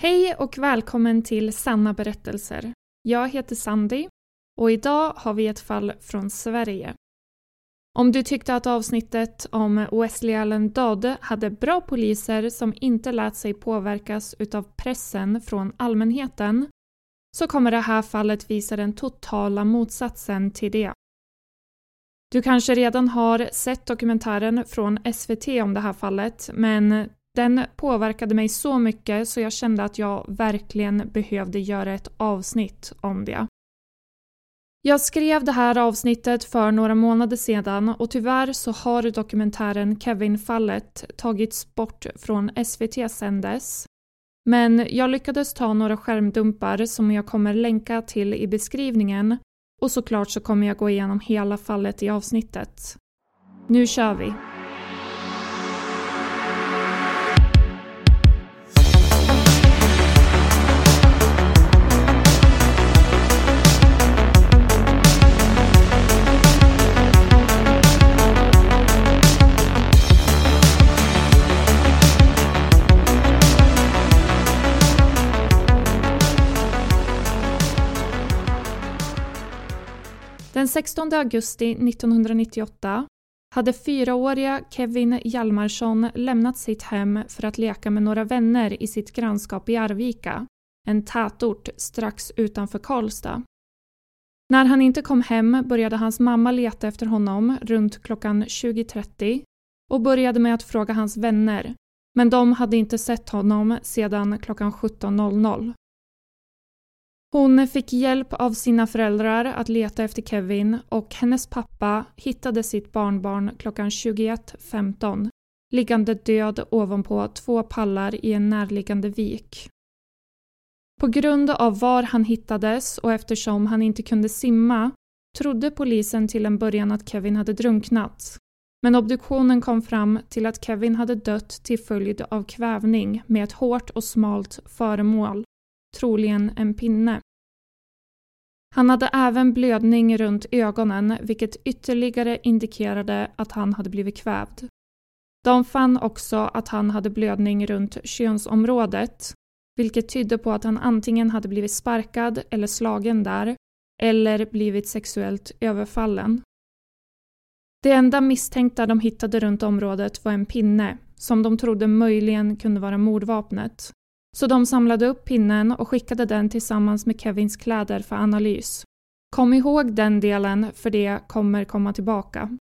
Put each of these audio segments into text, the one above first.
Hej och välkommen till Sanna berättelser. Jag heter Sandy och idag har vi ett fall från Sverige. Om du tyckte att avsnittet om Wesley Allen Dodd hade bra poliser som inte lät sig påverkas utav pressen från allmänheten så kommer det här fallet visa den totala motsatsen till det. Du kanske redan har sett dokumentären från SVT om det här fallet men den påverkade mig så mycket så jag kände att jag verkligen behövde göra ett avsnitt om det. Jag skrev det här avsnittet för några månader sedan och tyvärr så har dokumentären Kevin-fallet tagits bort från SVT sen dess. Men jag lyckades ta några skärmdumpar som jag kommer länka till i beskrivningen och såklart så kommer jag gå igenom hela fallet i avsnittet. Nu kör vi! Den 16 augusti 1998 hade fyraåriga Kevin Hjalmarsson lämnat sitt hem för att leka med några vänner i sitt grannskap i Arvika, en tätort strax utanför Karlstad. När han inte kom hem började hans mamma leta efter honom runt klockan 20.30 och började med att fråga hans vänner, men de hade inte sett honom sedan klockan 17.00. Hon fick hjälp av sina föräldrar att leta efter Kevin och hennes pappa hittade sitt barnbarn klockan 21.15 liggande död ovanpå två pallar i en närliggande vik. På grund av var han hittades och eftersom han inte kunde simma trodde polisen till en början att Kevin hade drunknat. Men obduktionen kom fram till att Kevin hade dött till följd av kvävning med ett hårt och smalt föremål troligen en pinne. Han hade även blödning runt ögonen vilket ytterligare indikerade att han hade blivit kvävd. De fann också att han hade blödning runt könsområdet vilket tydde på att han antingen hade blivit sparkad eller slagen där eller blivit sexuellt överfallen. Det enda misstänkta de hittade runt området var en pinne som de trodde möjligen kunde vara mordvapnet. Så de samlade upp pinnen och skickade den tillsammans med Kevins kläder för analys. Kom ihåg den delen för det kommer komma tillbaka.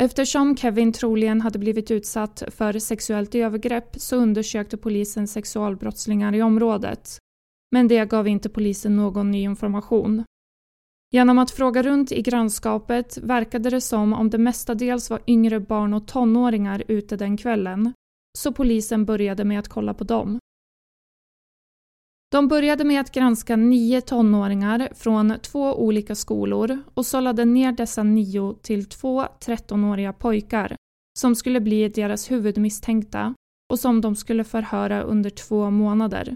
Eftersom Kevin troligen hade blivit utsatt för sexuellt övergrepp så undersökte polisen sexualbrottslingar i området. Men det gav inte polisen någon ny information. Genom att fråga runt i grannskapet verkade det som om det mestadels var yngre barn och tonåringar ute den kvällen så polisen började med att kolla på dem. De började med att granska nio tonåringar från två olika skolor och sållade ner dessa nio till två 13-åriga pojkar som skulle bli deras huvudmisstänkta och som de skulle förhöra under två månader.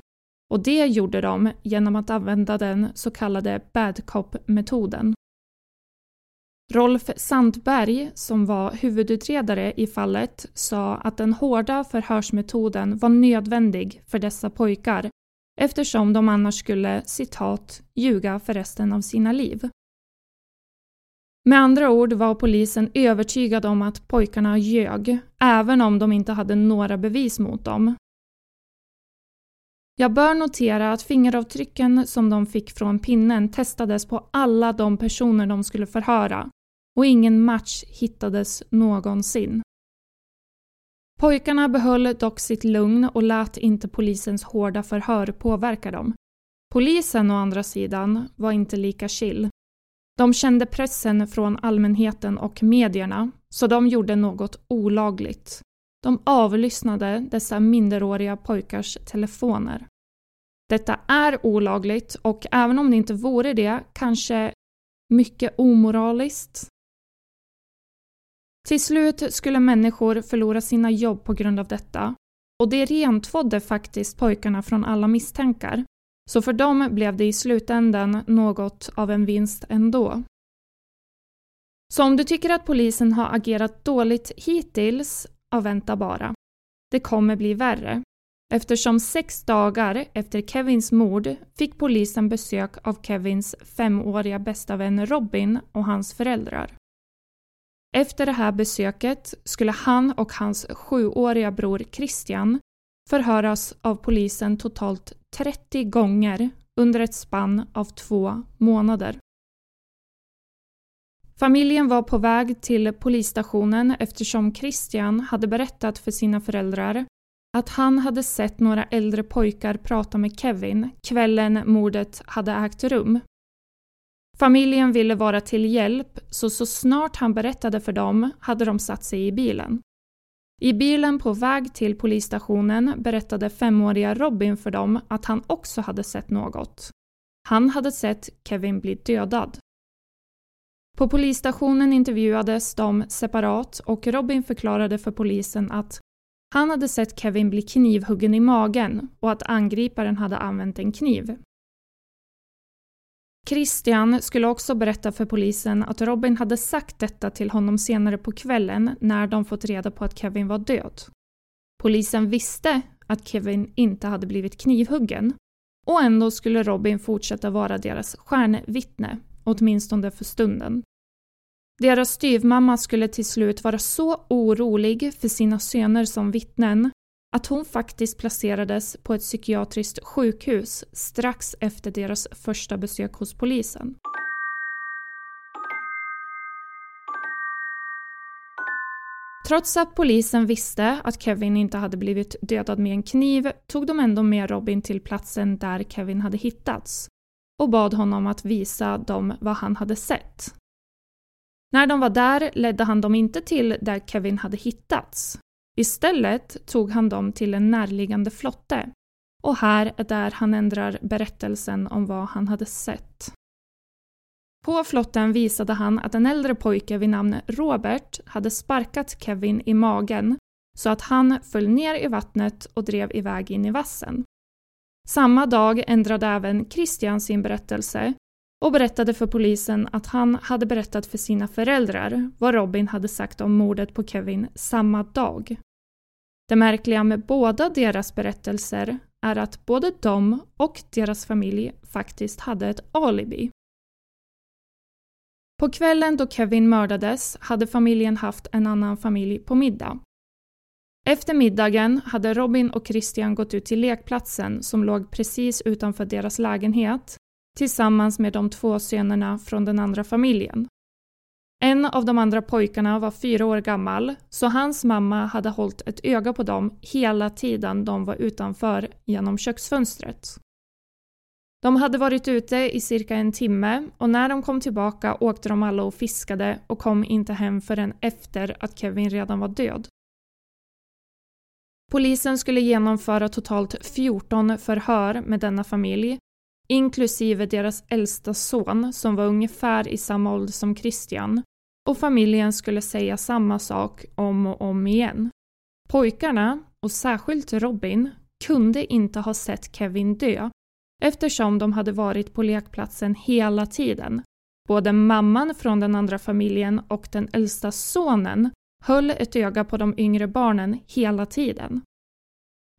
Och det gjorde de genom att använda den så kallade bad cop-metoden. Rolf Sandberg, som var huvudutredare i fallet, sa att den hårda förhörsmetoden var nödvändig för dessa pojkar eftersom de annars skulle citat ljuga för resten av sina liv. Med andra ord var polisen övertygad om att pojkarna ljög, även om de inte hade några bevis mot dem. Jag bör notera att fingeravtrycken som de fick från pinnen testades på alla de personer de skulle förhöra och ingen match hittades någonsin. Pojkarna behöll dock sitt lugn och lät inte polisens hårda förhör påverka dem. Polisen å andra sidan var inte lika chill. De kände pressen från allmänheten och medierna, så de gjorde något olagligt. De avlyssnade dessa minderåriga pojkars telefoner. Detta är olagligt och även om det inte vore det, kanske mycket omoraliskt. Till slut skulle människor förlora sina jobb på grund av detta och det rentvådde faktiskt pojkarna från alla misstankar. Så för dem blev det i slutändan något av en vinst ändå. Så om du tycker att polisen har agerat dåligt hittills, och vänta bara. Det kommer bli värre. Eftersom sex dagar efter Kevins mord fick polisen besök av Kevins femåriga bästa vän Robin och hans föräldrar. Efter det här besöket skulle han och hans sjuåriga bror Christian förhöras av polisen totalt 30 gånger under ett spann av två månader. Familjen var på väg till polisstationen eftersom Christian hade berättat för sina föräldrar att han hade sett några äldre pojkar prata med Kevin kvällen mordet hade ägt rum. Familjen ville vara till hjälp så så snart han berättade för dem hade de satt sig i bilen. I bilen på väg till polisstationen berättade femåriga Robin för dem att han också hade sett något. Han hade sett Kevin bli dödad. På polisstationen intervjuades de separat och Robin förklarade för polisen att han hade sett Kevin bli knivhuggen i magen och att angriparen hade använt en kniv. Christian skulle också berätta för polisen att Robin hade sagt detta till honom senare på kvällen när de fått reda på att Kevin var död. Polisen visste att Kevin inte hade blivit knivhuggen och ändå skulle Robin fortsätta vara deras stjärnvittne, åtminstone för stunden. Deras styvmamma skulle till slut vara så orolig för sina söner som vittnen att hon faktiskt placerades på ett psykiatriskt sjukhus strax efter deras första besök hos polisen. Trots att polisen visste att Kevin inte hade blivit dödad med en kniv tog de ändå med Robin till platsen där Kevin hade hittats och bad honom att visa dem vad han hade sett. När de var där ledde han dem inte till där Kevin hade hittats Istället tog han dem till en närliggande flotte och här är där han ändrar berättelsen om vad han hade sett. På flotten visade han att en äldre pojke vid namn Robert hade sparkat Kevin i magen så att han föll ner i vattnet och drev iväg in i vassen. Samma dag ändrade även Christian sin berättelse och berättade för polisen att han hade berättat för sina föräldrar vad Robin hade sagt om mordet på Kevin samma dag. Det märkliga med båda deras berättelser är att både de och deras familj faktiskt hade ett alibi. På kvällen då Kevin mördades hade familjen haft en annan familj på middag. Efter middagen hade Robin och Christian gått ut till lekplatsen som låg precis utanför deras lägenhet tillsammans med de två sönerna från den andra familjen. En av de andra pojkarna var fyra år gammal, så hans mamma hade hållit ett öga på dem hela tiden de var utanför genom köksfönstret. De hade varit ute i cirka en timme och när de kom tillbaka åkte de alla och fiskade och kom inte hem förrän efter att Kevin redan var död. Polisen skulle genomföra totalt 14 förhör med denna familj inklusive deras äldsta son som var ungefär i samma ålder som Christian och familjen skulle säga samma sak om och om igen. Pojkarna, och särskilt Robin, kunde inte ha sett Kevin dö eftersom de hade varit på lekplatsen hela tiden. Både mamman från den andra familjen och den äldsta sonen höll ett öga på de yngre barnen hela tiden.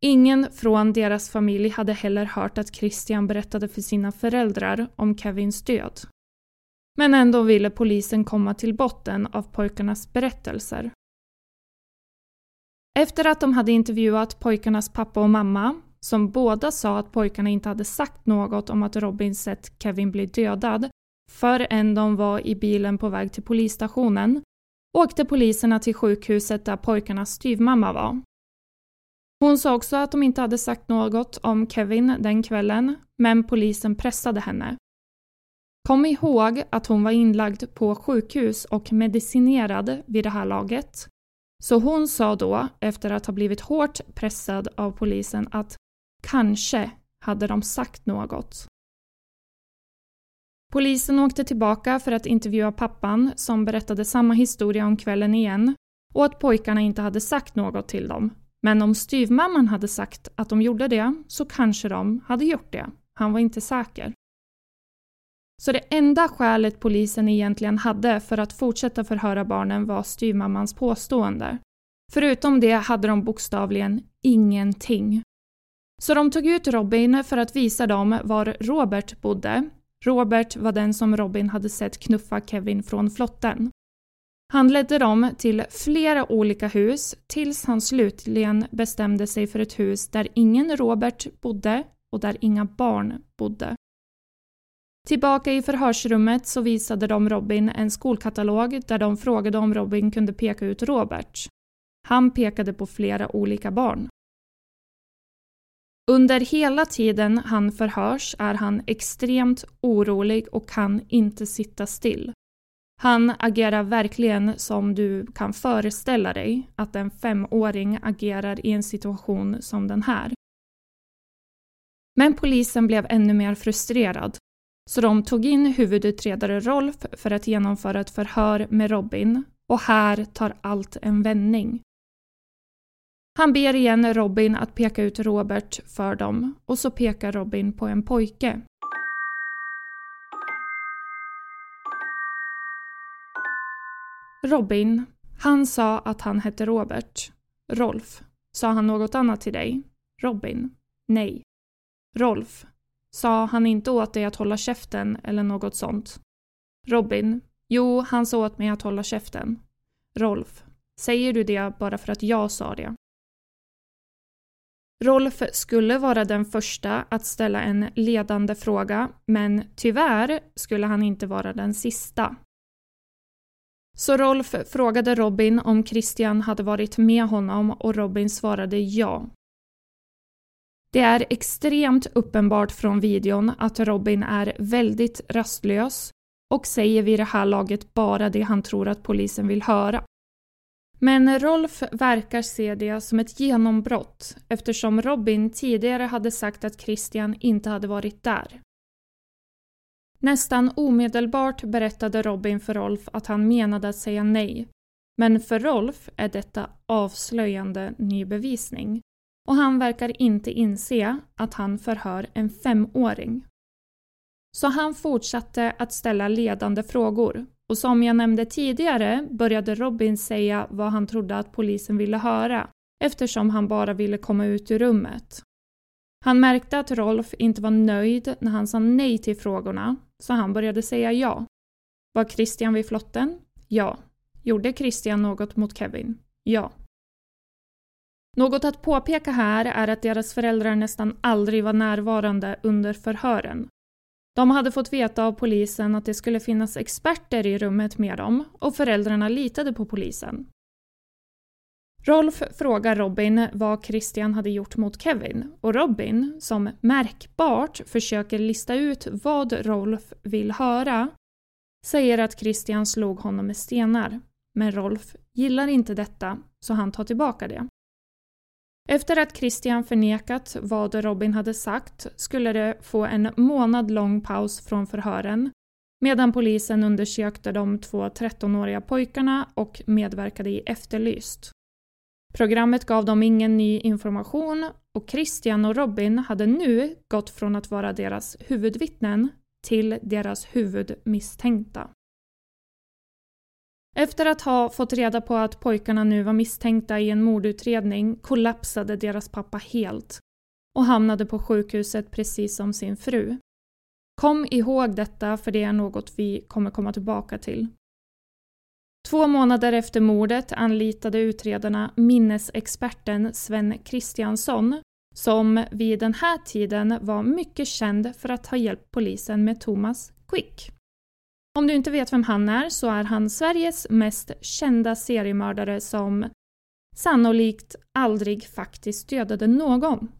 Ingen från deras familj hade heller hört att Christian berättade för sina föräldrar om Kevins död. Men ändå ville polisen komma till botten av pojkarnas berättelser. Efter att de hade intervjuat pojkarnas pappa och mamma, som båda sa att pojkarna inte hade sagt något om att Robin sett Kevin bli dödad, förrän de var i bilen på väg till polisstationen, åkte poliserna till sjukhuset där pojkarnas styvmamma var. Hon sa också att de inte hade sagt något om Kevin den kvällen, men polisen pressade henne. Kom ihåg att hon var inlagd på sjukhus och medicinerad vid det här laget. Så hon sa då, efter att ha blivit hårt pressad av polisen, att kanske hade de sagt något. Polisen åkte tillbaka för att intervjua pappan som berättade samma historia om kvällen igen och att pojkarna inte hade sagt något till dem. Men om styvmamman hade sagt att de gjorde det så kanske de hade gjort det. Han var inte säker. Så det enda skälet polisen egentligen hade för att fortsätta förhöra barnen var styvmammans påstående. Förutom det hade de bokstavligen ingenting. Så de tog ut Robin för att visa dem var Robert bodde. Robert var den som Robin hade sett knuffa Kevin från flotten. Han ledde dem till flera olika hus tills han slutligen bestämde sig för ett hus där ingen Robert bodde och där inga barn bodde. Tillbaka i förhörsrummet så visade de Robin en skolkatalog där de frågade om Robin kunde peka ut Robert. Han pekade på flera olika barn. Under hela tiden han förhörs är han extremt orolig och kan inte sitta still. Han agerar verkligen som du kan föreställa dig att en femåring agerar i en situation som den här. Men polisen blev ännu mer frustrerad så de tog in huvudutredare Rolf för att genomföra ett förhör med Robin och här tar allt en vändning. Han ber igen Robin att peka ut Robert för dem och så pekar Robin på en pojke. Robin, han sa att han hette Robert. Rolf, sa han något annat till dig? Robin, nej. Rolf, Sa han inte åt dig att hålla käften eller något sånt? Robin. Jo, han sa åt mig att hålla käften. Rolf. Säger du det bara för att jag sa det? Rolf skulle vara den första att ställa en ledande fråga, men tyvärr skulle han inte vara den sista. Så Rolf frågade Robin om Christian hade varit med honom och Robin svarade ja. Det är extremt uppenbart från videon att Robin är väldigt rastlös och säger vid det här laget bara det han tror att polisen vill höra. Men Rolf verkar se det som ett genombrott eftersom Robin tidigare hade sagt att Christian inte hade varit där. Nästan omedelbart berättade Robin för Rolf att han menade att säga nej. Men för Rolf är detta avslöjande ny bevisning och han verkar inte inse att han förhör en femåring. Så han fortsatte att ställa ledande frågor och som jag nämnde tidigare började Robin säga vad han trodde att polisen ville höra eftersom han bara ville komma ut ur rummet. Han märkte att Rolf inte var nöjd när han sa nej till frågorna så han började säga ja. Var Christian vid flotten? Ja. Gjorde Christian något mot Kevin? Ja. Något att påpeka här är att deras föräldrar nästan aldrig var närvarande under förhören. De hade fått veta av polisen att det skulle finnas experter i rummet med dem och föräldrarna litade på polisen. Rolf frågar Robin vad Christian hade gjort mot Kevin och Robin, som märkbart försöker lista ut vad Rolf vill höra, säger att Christian slog honom med stenar. Men Rolf gillar inte detta så han tar tillbaka det. Efter att Christian förnekat vad Robin hade sagt skulle det få en månad lång paus från förhören medan polisen undersökte de två 13-åriga pojkarna och medverkade i Efterlyst. Programmet gav dem ingen ny information och Christian och Robin hade nu gått från att vara deras huvudvittnen till deras huvudmisstänkta. Efter att ha fått reda på att pojkarna nu var misstänkta i en mordutredning kollapsade deras pappa helt och hamnade på sjukhuset precis som sin fru. Kom ihåg detta för det är något vi kommer komma tillbaka till. Två månader efter mordet anlitade utredarna minnesexperten Sven Kristiansson som vid den här tiden var mycket känd för att ha hjälpt polisen med Thomas Quick. Om du inte vet vem han är så är han Sveriges mest kända seriemördare som sannolikt aldrig faktiskt dödade någon.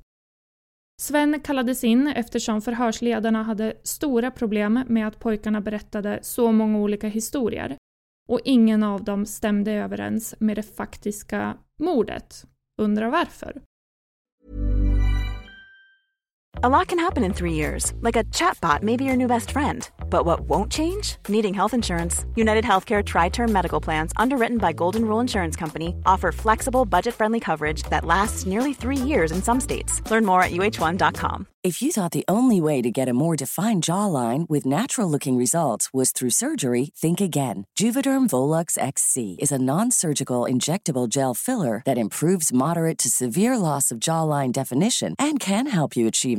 Sven kallades in eftersom förhörsledarna hade stora problem med att pojkarna berättade så många olika historier och ingen av dem stämde överens med det faktiska mordet. Undrar varför? A lot can happen in three years, like a chatbot may be your new best friend. But what won't change? Needing health insurance. United Healthcare Tri Term Medical Plans, underwritten by Golden Rule Insurance Company, offer flexible, budget friendly coverage that lasts nearly three years in some states. Learn more at uh1.com. If you thought the only way to get a more defined jawline with natural looking results was through surgery, think again. Juvederm Volux XC is a non surgical injectable gel filler that improves moderate to severe loss of jawline definition and can help you achieve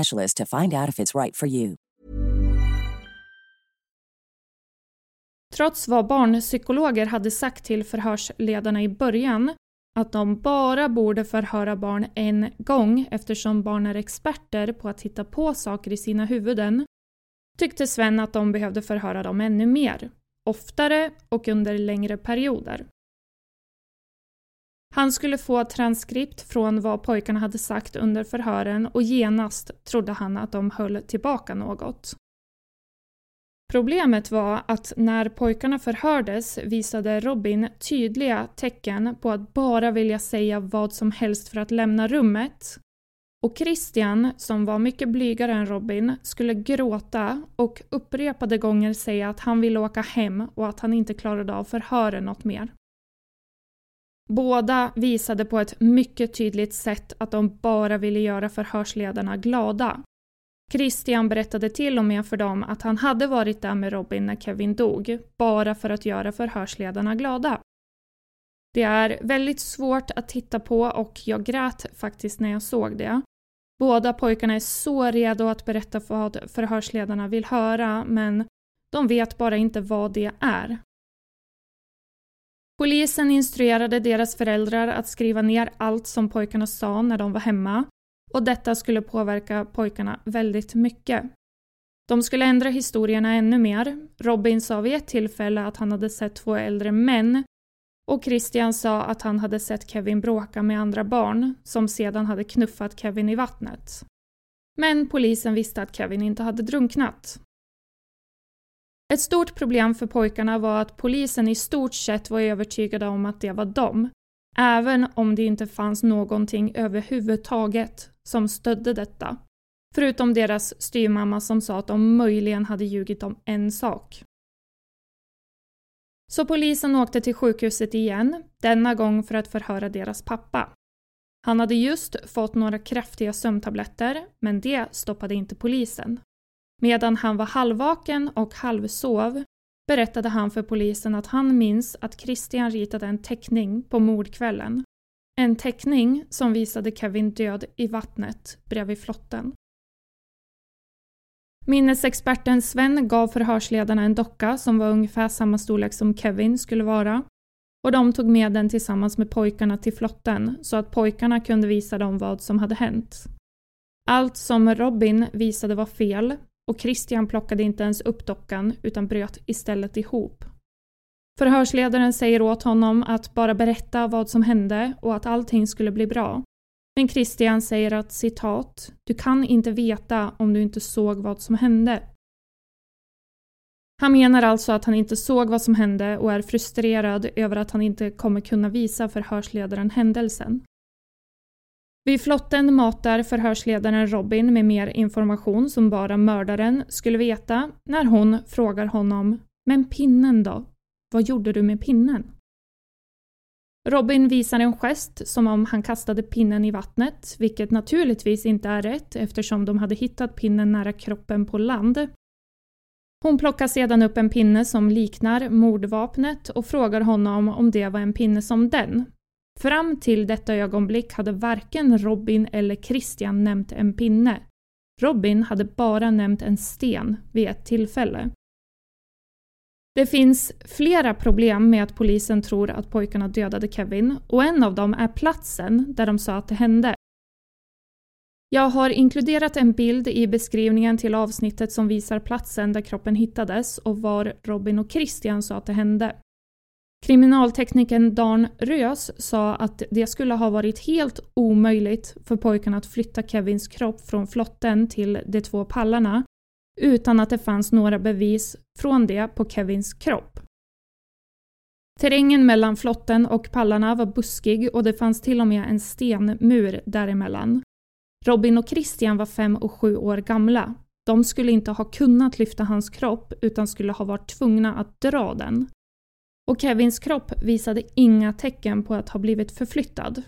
to find out if it's right for you. Trots vad barnpsykologer hade sagt till förhörsledarna i början att de bara borde förhöra barn en gång eftersom barn är experter på att hitta på saker i sina huvuden tyckte Sven att de behövde förhöra dem ännu mer, oftare och under längre perioder. Han skulle få transkript från vad pojkarna hade sagt under förhören och genast trodde han att de höll tillbaka något. Problemet var att när pojkarna förhördes visade Robin tydliga tecken på att bara vilja säga vad som helst för att lämna rummet. Och Christian, som var mycket blygare än Robin, skulle gråta och upprepade gånger säga att han ville åka hem och att han inte klarade av förhören något mer. Båda visade på ett mycket tydligt sätt att de bara ville göra förhörsledarna glada. Christian berättade till och med för dem att han hade varit där med Robin när Kevin dog, bara för att göra förhörsledarna glada. Det är väldigt svårt att titta på och jag grät faktiskt när jag såg det. Båda pojkarna är så redo att berätta vad förhörsledarna vill höra, men de vet bara inte vad det är. Polisen instruerade deras föräldrar att skriva ner allt som pojkarna sa när de var hemma och detta skulle påverka pojkarna väldigt mycket. De skulle ändra historierna ännu mer. Robin sa vid ett tillfälle att han hade sett två äldre män och Christian sa att han hade sett Kevin bråka med andra barn som sedan hade knuffat Kevin i vattnet. Men polisen visste att Kevin inte hade drunknat. Ett stort problem för pojkarna var att polisen i stort sett var övertygade om att det var dem, även om det inte fanns någonting överhuvudtaget som stödde detta. Förutom deras styrmamma som sa att de möjligen hade ljugit om en sak. Så polisen åkte till sjukhuset igen, denna gång för att förhöra deras pappa. Han hade just fått några kraftiga sömntabletter, men det stoppade inte polisen. Medan han var halvvaken och halvsov berättade han för polisen att han minns att Christian ritade en teckning på mordkvällen. En teckning som visade Kevin död i vattnet bredvid flotten. Minnesexperten Sven gav förhörsledarna en docka som var ungefär samma storlek som Kevin skulle vara och de tog med den tillsammans med pojkarna till flotten så att pojkarna kunde visa dem vad som hade hänt. Allt som Robin visade var fel och Christian plockade inte ens upp dockan utan bröt istället ihop. Förhörsledaren säger åt honom att bara berätta vad som hände och att allting skulle bli bra. Men Christian säger att citat, du kan inte veta om du inte såg vad som hände. Han menar alltså att han inte såg vad som hände och är frustrerad över att han inte kommer kunna visa förhörsledaren händelsen. Vid flotten matar förhörsledaren Robin med mer information som bara mördaren skulle veta när hon frågar honom “Men pinnen då? Vad gjorde du med pinnen?” Robin visar en gest som om han kastade pinnen i vattnet, vilket naturligtvis inte är rätt eftersom de hade hittat pinnen nära kroppen på land. Hon plockar sedan upp en pinne som liknar mordvapnet och frågar honom om det var en pinne som den. Fram till detta ögonblick hade varken Robin eller Christian nämnt en pinne. Robin hade bara nämnt en sten vid ett tillfälle. Det finns flera problem med att polisen tror att pojkarna dödade Kevin och en av dem är platsen där de sa att det hände. Jag har inkluderat en bild i beskrivningen till avsnittet som visar platsen där kroppen hittades och var Robin och Christian sa att det hände. Kriminalteknikern Dan Rös sa att det skulle ha varit helt omöjligt för pojkarna att flytta Kevins kropp från flotten till de två pallarna utan att det fanns några bevis från det på Kevins kropp. Terrängen mellan flotten och pallarna var buskig och det fanns till och med en stenmur däremellan. Robin och Christian var fem och sju år gamla. De skulle inte ha kunnat lyfta hans kropp utan skulle ha varit tvungna att dra den. Och Kevins kropp visade inga tecken på att ha blivit förflyttad.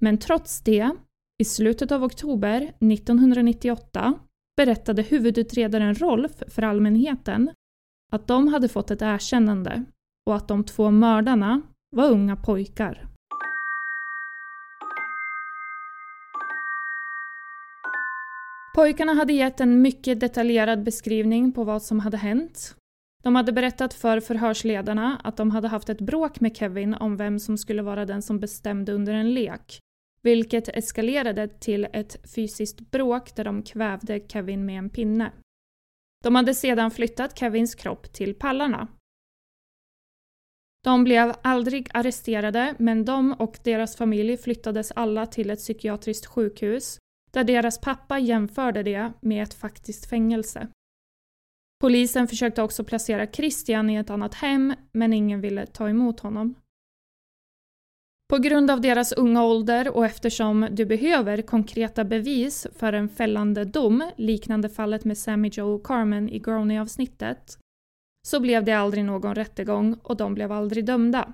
Men trots det, i slutet av oktober 1998 berättade huvudutredaren Rolf för allmänheten att de hade fått ett erkännande och att de två mördarna var unga pojkar. Pojkarna hade gett en mycket detaljerad beskrivning på vad som hade hänt. De hade berättat för förhörsledarna att de hade haft ett bråk med Kevin om vem som skulle vara den som bestämde under en lek vilket eskalerade till ett fysiskt bråk där de kvävde Kevin med en pinne. De hade sedan flyttat Kevins kropp till pallarna. De blev aldrig arresterade men de och deras familj flyttades alla till ett psykiatriskt sjukhus där deras pappa jämförde det med ett faktiskt fängelse. Polisen försökte också placera Christian i ett annat hem men ingen ville ta emot honom. På grund av deras unga ålder och eftersom du behöver konkreta bevis för en fällande dom, liknande fallet med Sammy Joe och Carmen i Groney-avsnittet, så blev det aldrig någon rättegång och de blev aldrig dömda.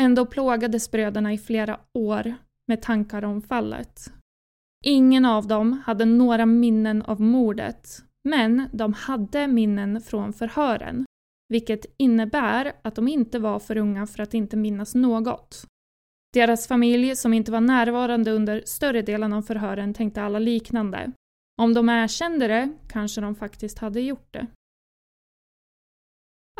Ändå plågades bröderna i flera år med tankar om fallet. Ingen av dem hade några minnen av mordet, men de hade minnen från förhören vilket innebär att de inte var för unga för att inte minnas något. Deras familj, som inte var närvarande under större delen av förhören, tänkte alla liknande. Om de erkände det kanske de faktiskt hade gjort det.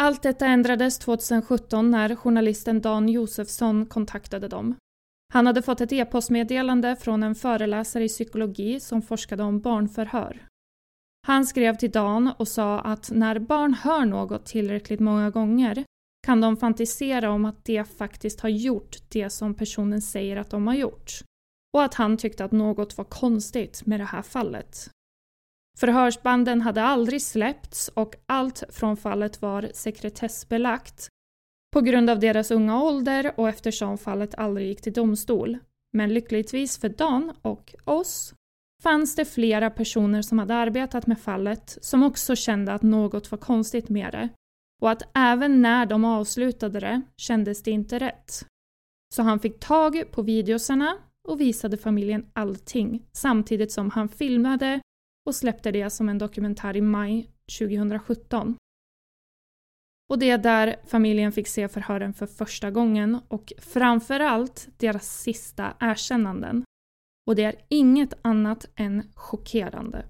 Allt detta ändrades 2017 när journalisten Dan Josefsson kontaktade dem. Han hade fått ett e-postmeddelande från en föreläsare i psykologi som forskade om barnförhör. Han skrev till Dan och sa att när barn hör något tillräckligt många gånger kan de fantisera om att de faktiskt har gjort det som personen säger att de har gjort. Och att han tyckte att något var konstigt med det här fallet. Förhörsbanden hade aldrig släppts och allt från fallet var sekretessbelagt på grund av deras unga ålder och eftersom fallet aldrig gick till domstol. Men lyckligtvis för Dan och oss fanns det flera personer som hade arbetat med fallet som också kände att något var konstigt med det och att även när de avslutade det kändes det inte rätt. Så han fick tag på videosarna och visade familjen allting samtidigt som han filmade och släppte det som en dokumentär i maj 2017. Och det är där familjen fick se förhören för första gången och framförallt deras sista erkännanden och det är inget annat än chockerande.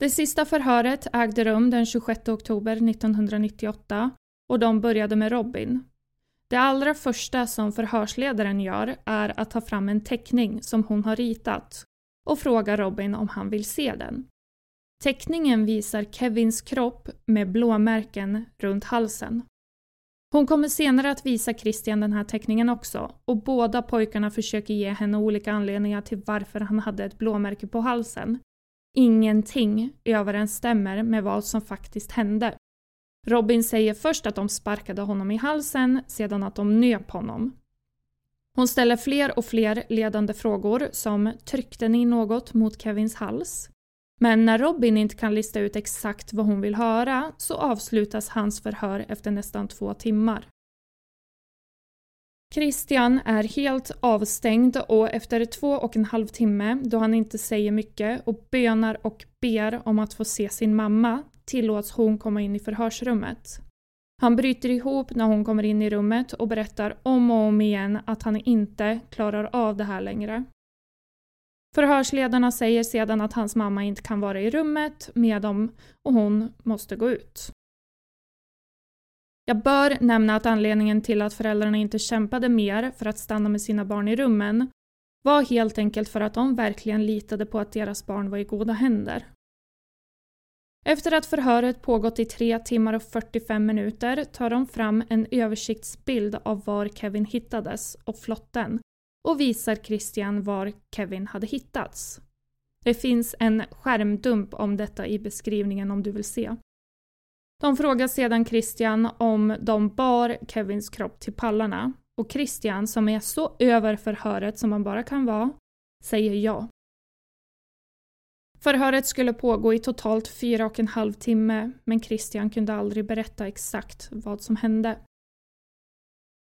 Det sista förhöret ägde rum den 26 oktober 1998 och de började med Robin. Det allra första som förhörsledaren gör är att ta fram en teckning som hon har ritat och fråga Robin om han vill se den. Teckningen visar Kevins kropp med blåmärken runt halsen. Hon kommer senare att visa Christian den här teckningen också och båda pojkarna försöker ge henne olika anledningar till varför han hade ett blåmärke på halsen. Ingenting överensstämmer med vad som faktiskt hände. Robin säger först att de sparkade honom i halsen, sedan att de nöp honom. Hon ställer fler och fler ledande frågor som “tryckte ni något mot Kevins hals?” Men när Robin inte kan lista ut exakt vad hon vill höra så avslutas hans förhör efter nästan två timmar. Christian är helt avstängd och efter två och en halv timme, då han inte säger mycket och bönar och ber om att få se sin mamma, tillåts hon komma in i förhörsrummet. Han bryter ihop när hon kommer in i rummet och berättar om och om igen att han inte klarar av det här längre. Förhörsledarna säger sedan att hans mamma inte kan vara i rummet med dem och hon måste gå ut. Jag bör nämna att anledningen till att föräldrarna inte kämpade mer för att stanna med sina barn i rummen var helt enkelt för att de verkligen litade på att deras barn var i goda händer. Efter att förhöret pågått i 3 timmar och 45 minuter tar de fram en översiktsbild av var Kevin hittades och flotten och visar Christian var Kevin hade hittats. Det finns en skärmdump om detta i beskrivningen om du vill se. De frågar sedan Christian om de bar Kevins kropp till pallarna och Christian, som är så över förhöret som man bara kan vara, säger ja. Förhöret skulle pågå i totalt fyra och en halv timme men Christian kunde aldrig berätta exakt vad som hände.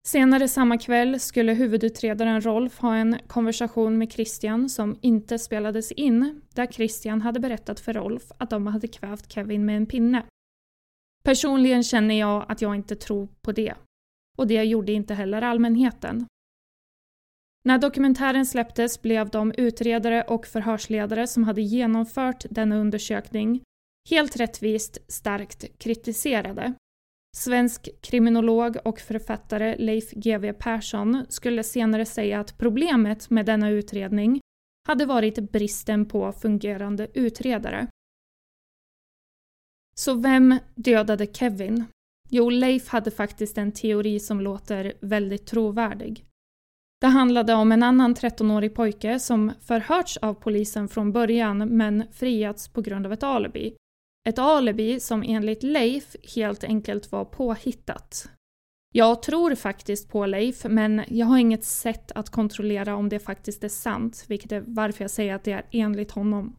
Senare samma kväll skulle huvudutredaren Rolf ha en konversation med Christian som inte spelades in, där Christian hade berättat för Rolf att de hade kvävt Kevin med en pinne. Personligen känner jag att jag inte tror på det. Och det gjorde inte heller allmänheten. När dokumentären släpptes blev de utredare och förhörsledare som hade genomfört denna undersökning helt rättvist starkt kritiserade. Svensk kriminolog och författare Leif GW Persson skulle senare säga att problemet med denna utredning hade varit bristen på fungerande utredare. Så vem dödade Kevin? Jo, Leif hade faktiskt en teori som låter väldigt trovärdig. Det handlade om en annan 13-årig pojke som förhörts av polisen från början men friats på grund av ett alibi. Ett alibi som enligt Leif helt enkelt var påhittat. Jag tror faktiskt på Leif, men jag har inget sätt att kontrollera om det faktiskt är sant, vilket är varför jag säger att det är enligt honom.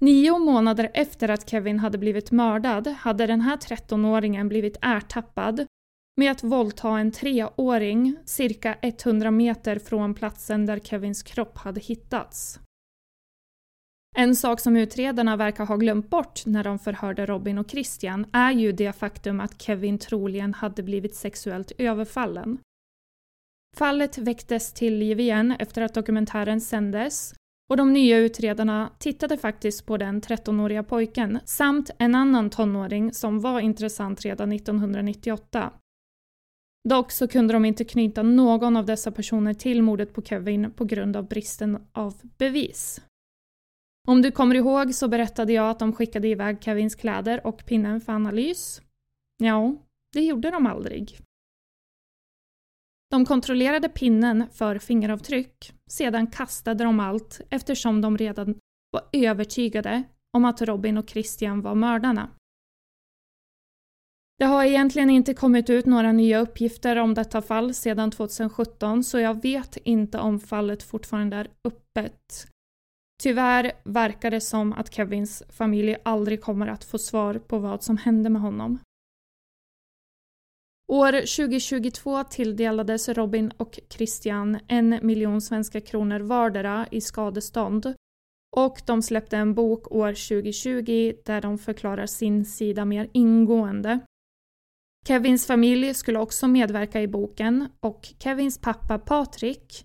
Nio månader efter att Kevin hade blivit mördad hade den här 13-åringen blivit ertappad med att våldta en treåring cirka 100 meter från platsen där Kevins kropp hade hittats. En sak som utredarna verkar ha glömt bort när de förhörde Robin och Christian är ju det faktum att Kevin troligen hade blivit sexuellt överfallen. Fallet väcktes till liv igen efter att dokumentären sändes och de nya utredarna tittade faktiskt på den 13-åriga pojken samt en annan tonåring som var intressant redan 1998. Dock så kunde de inte knyta någon av dessa personer till mordet på Kevin på grund av bristen av bevis. Om du kommer ihåg så berättade jag att de skickade iväg Kevins kläder och pinnen för analys. Ja, det gjorde de aldrig. De kontrollerade pinnen för fingeravtryck, sedan kastade de allt eftersom de redan var övertygade om att Robin och Christian var mördarna. Det har egentligen inte kommit ut några nya uppgifter om detta fall sedan 2017 så jag vet inte om fallet fortfarande är öppet. Tyvärr verkar det som att Kevins familj aldrig kommer att få svar på vad som hände med honom. År 2022 tilldelades Robin och Christian en miljon svenska kronor vardera i skadestånd och de släppte en bok år 2020 där de förklarar sin sida mer ingående. Kevins familj skulle också medverka i boken och Kevins pappa Patrik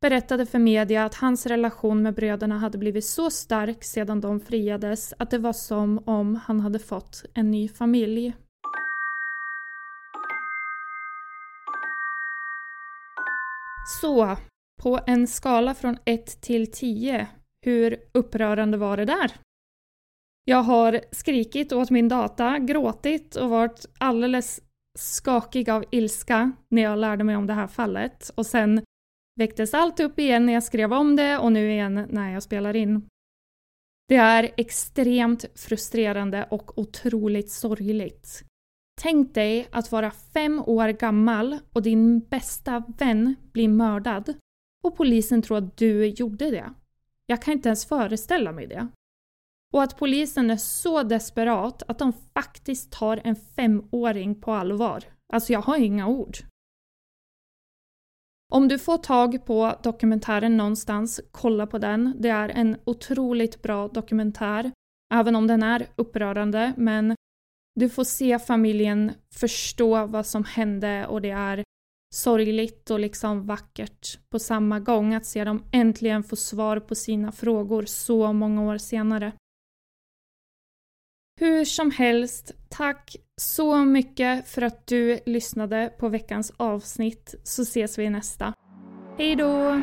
berättade för media att hans relation med bröderna hade blivit så stark sedan de friades att det var som om han hade fått en ny familj. Så, på en skala från 1 till 10, hur upprörande var det där? Jag har skrikit åt min data, gråtit och varit alldeles skakig av ilska när jag lärde mig om det här fallet och sen väcktes allt upp igen när jag skrev om det och nu igen när jag spelar in. Det är extremt frustrerande och otroligt sorgligt. Tänk dig att vara fem år gammal och din bästa vän blir mördad och polisen tror att du gjorde det. Jag kan inte ens föreställa mig det. Och att polisen är så desperat att de faktiskt tar en femåring på allvar. Alltså jag har inga ord. Om du får tag på dokumentären någonstans, kolla på den. Det är en otroligt bra dokumentär. Även om den är upprörande, men du får se familjen förstå vad som hände och det är sorgligt och liksom vackert på samma gång att se dem äntligen få svar på sina frågor så många år senare. Hur som helst, tack så mycket för att du lyssnade på veckans avsnitt så ses vi i nästa. Hej då!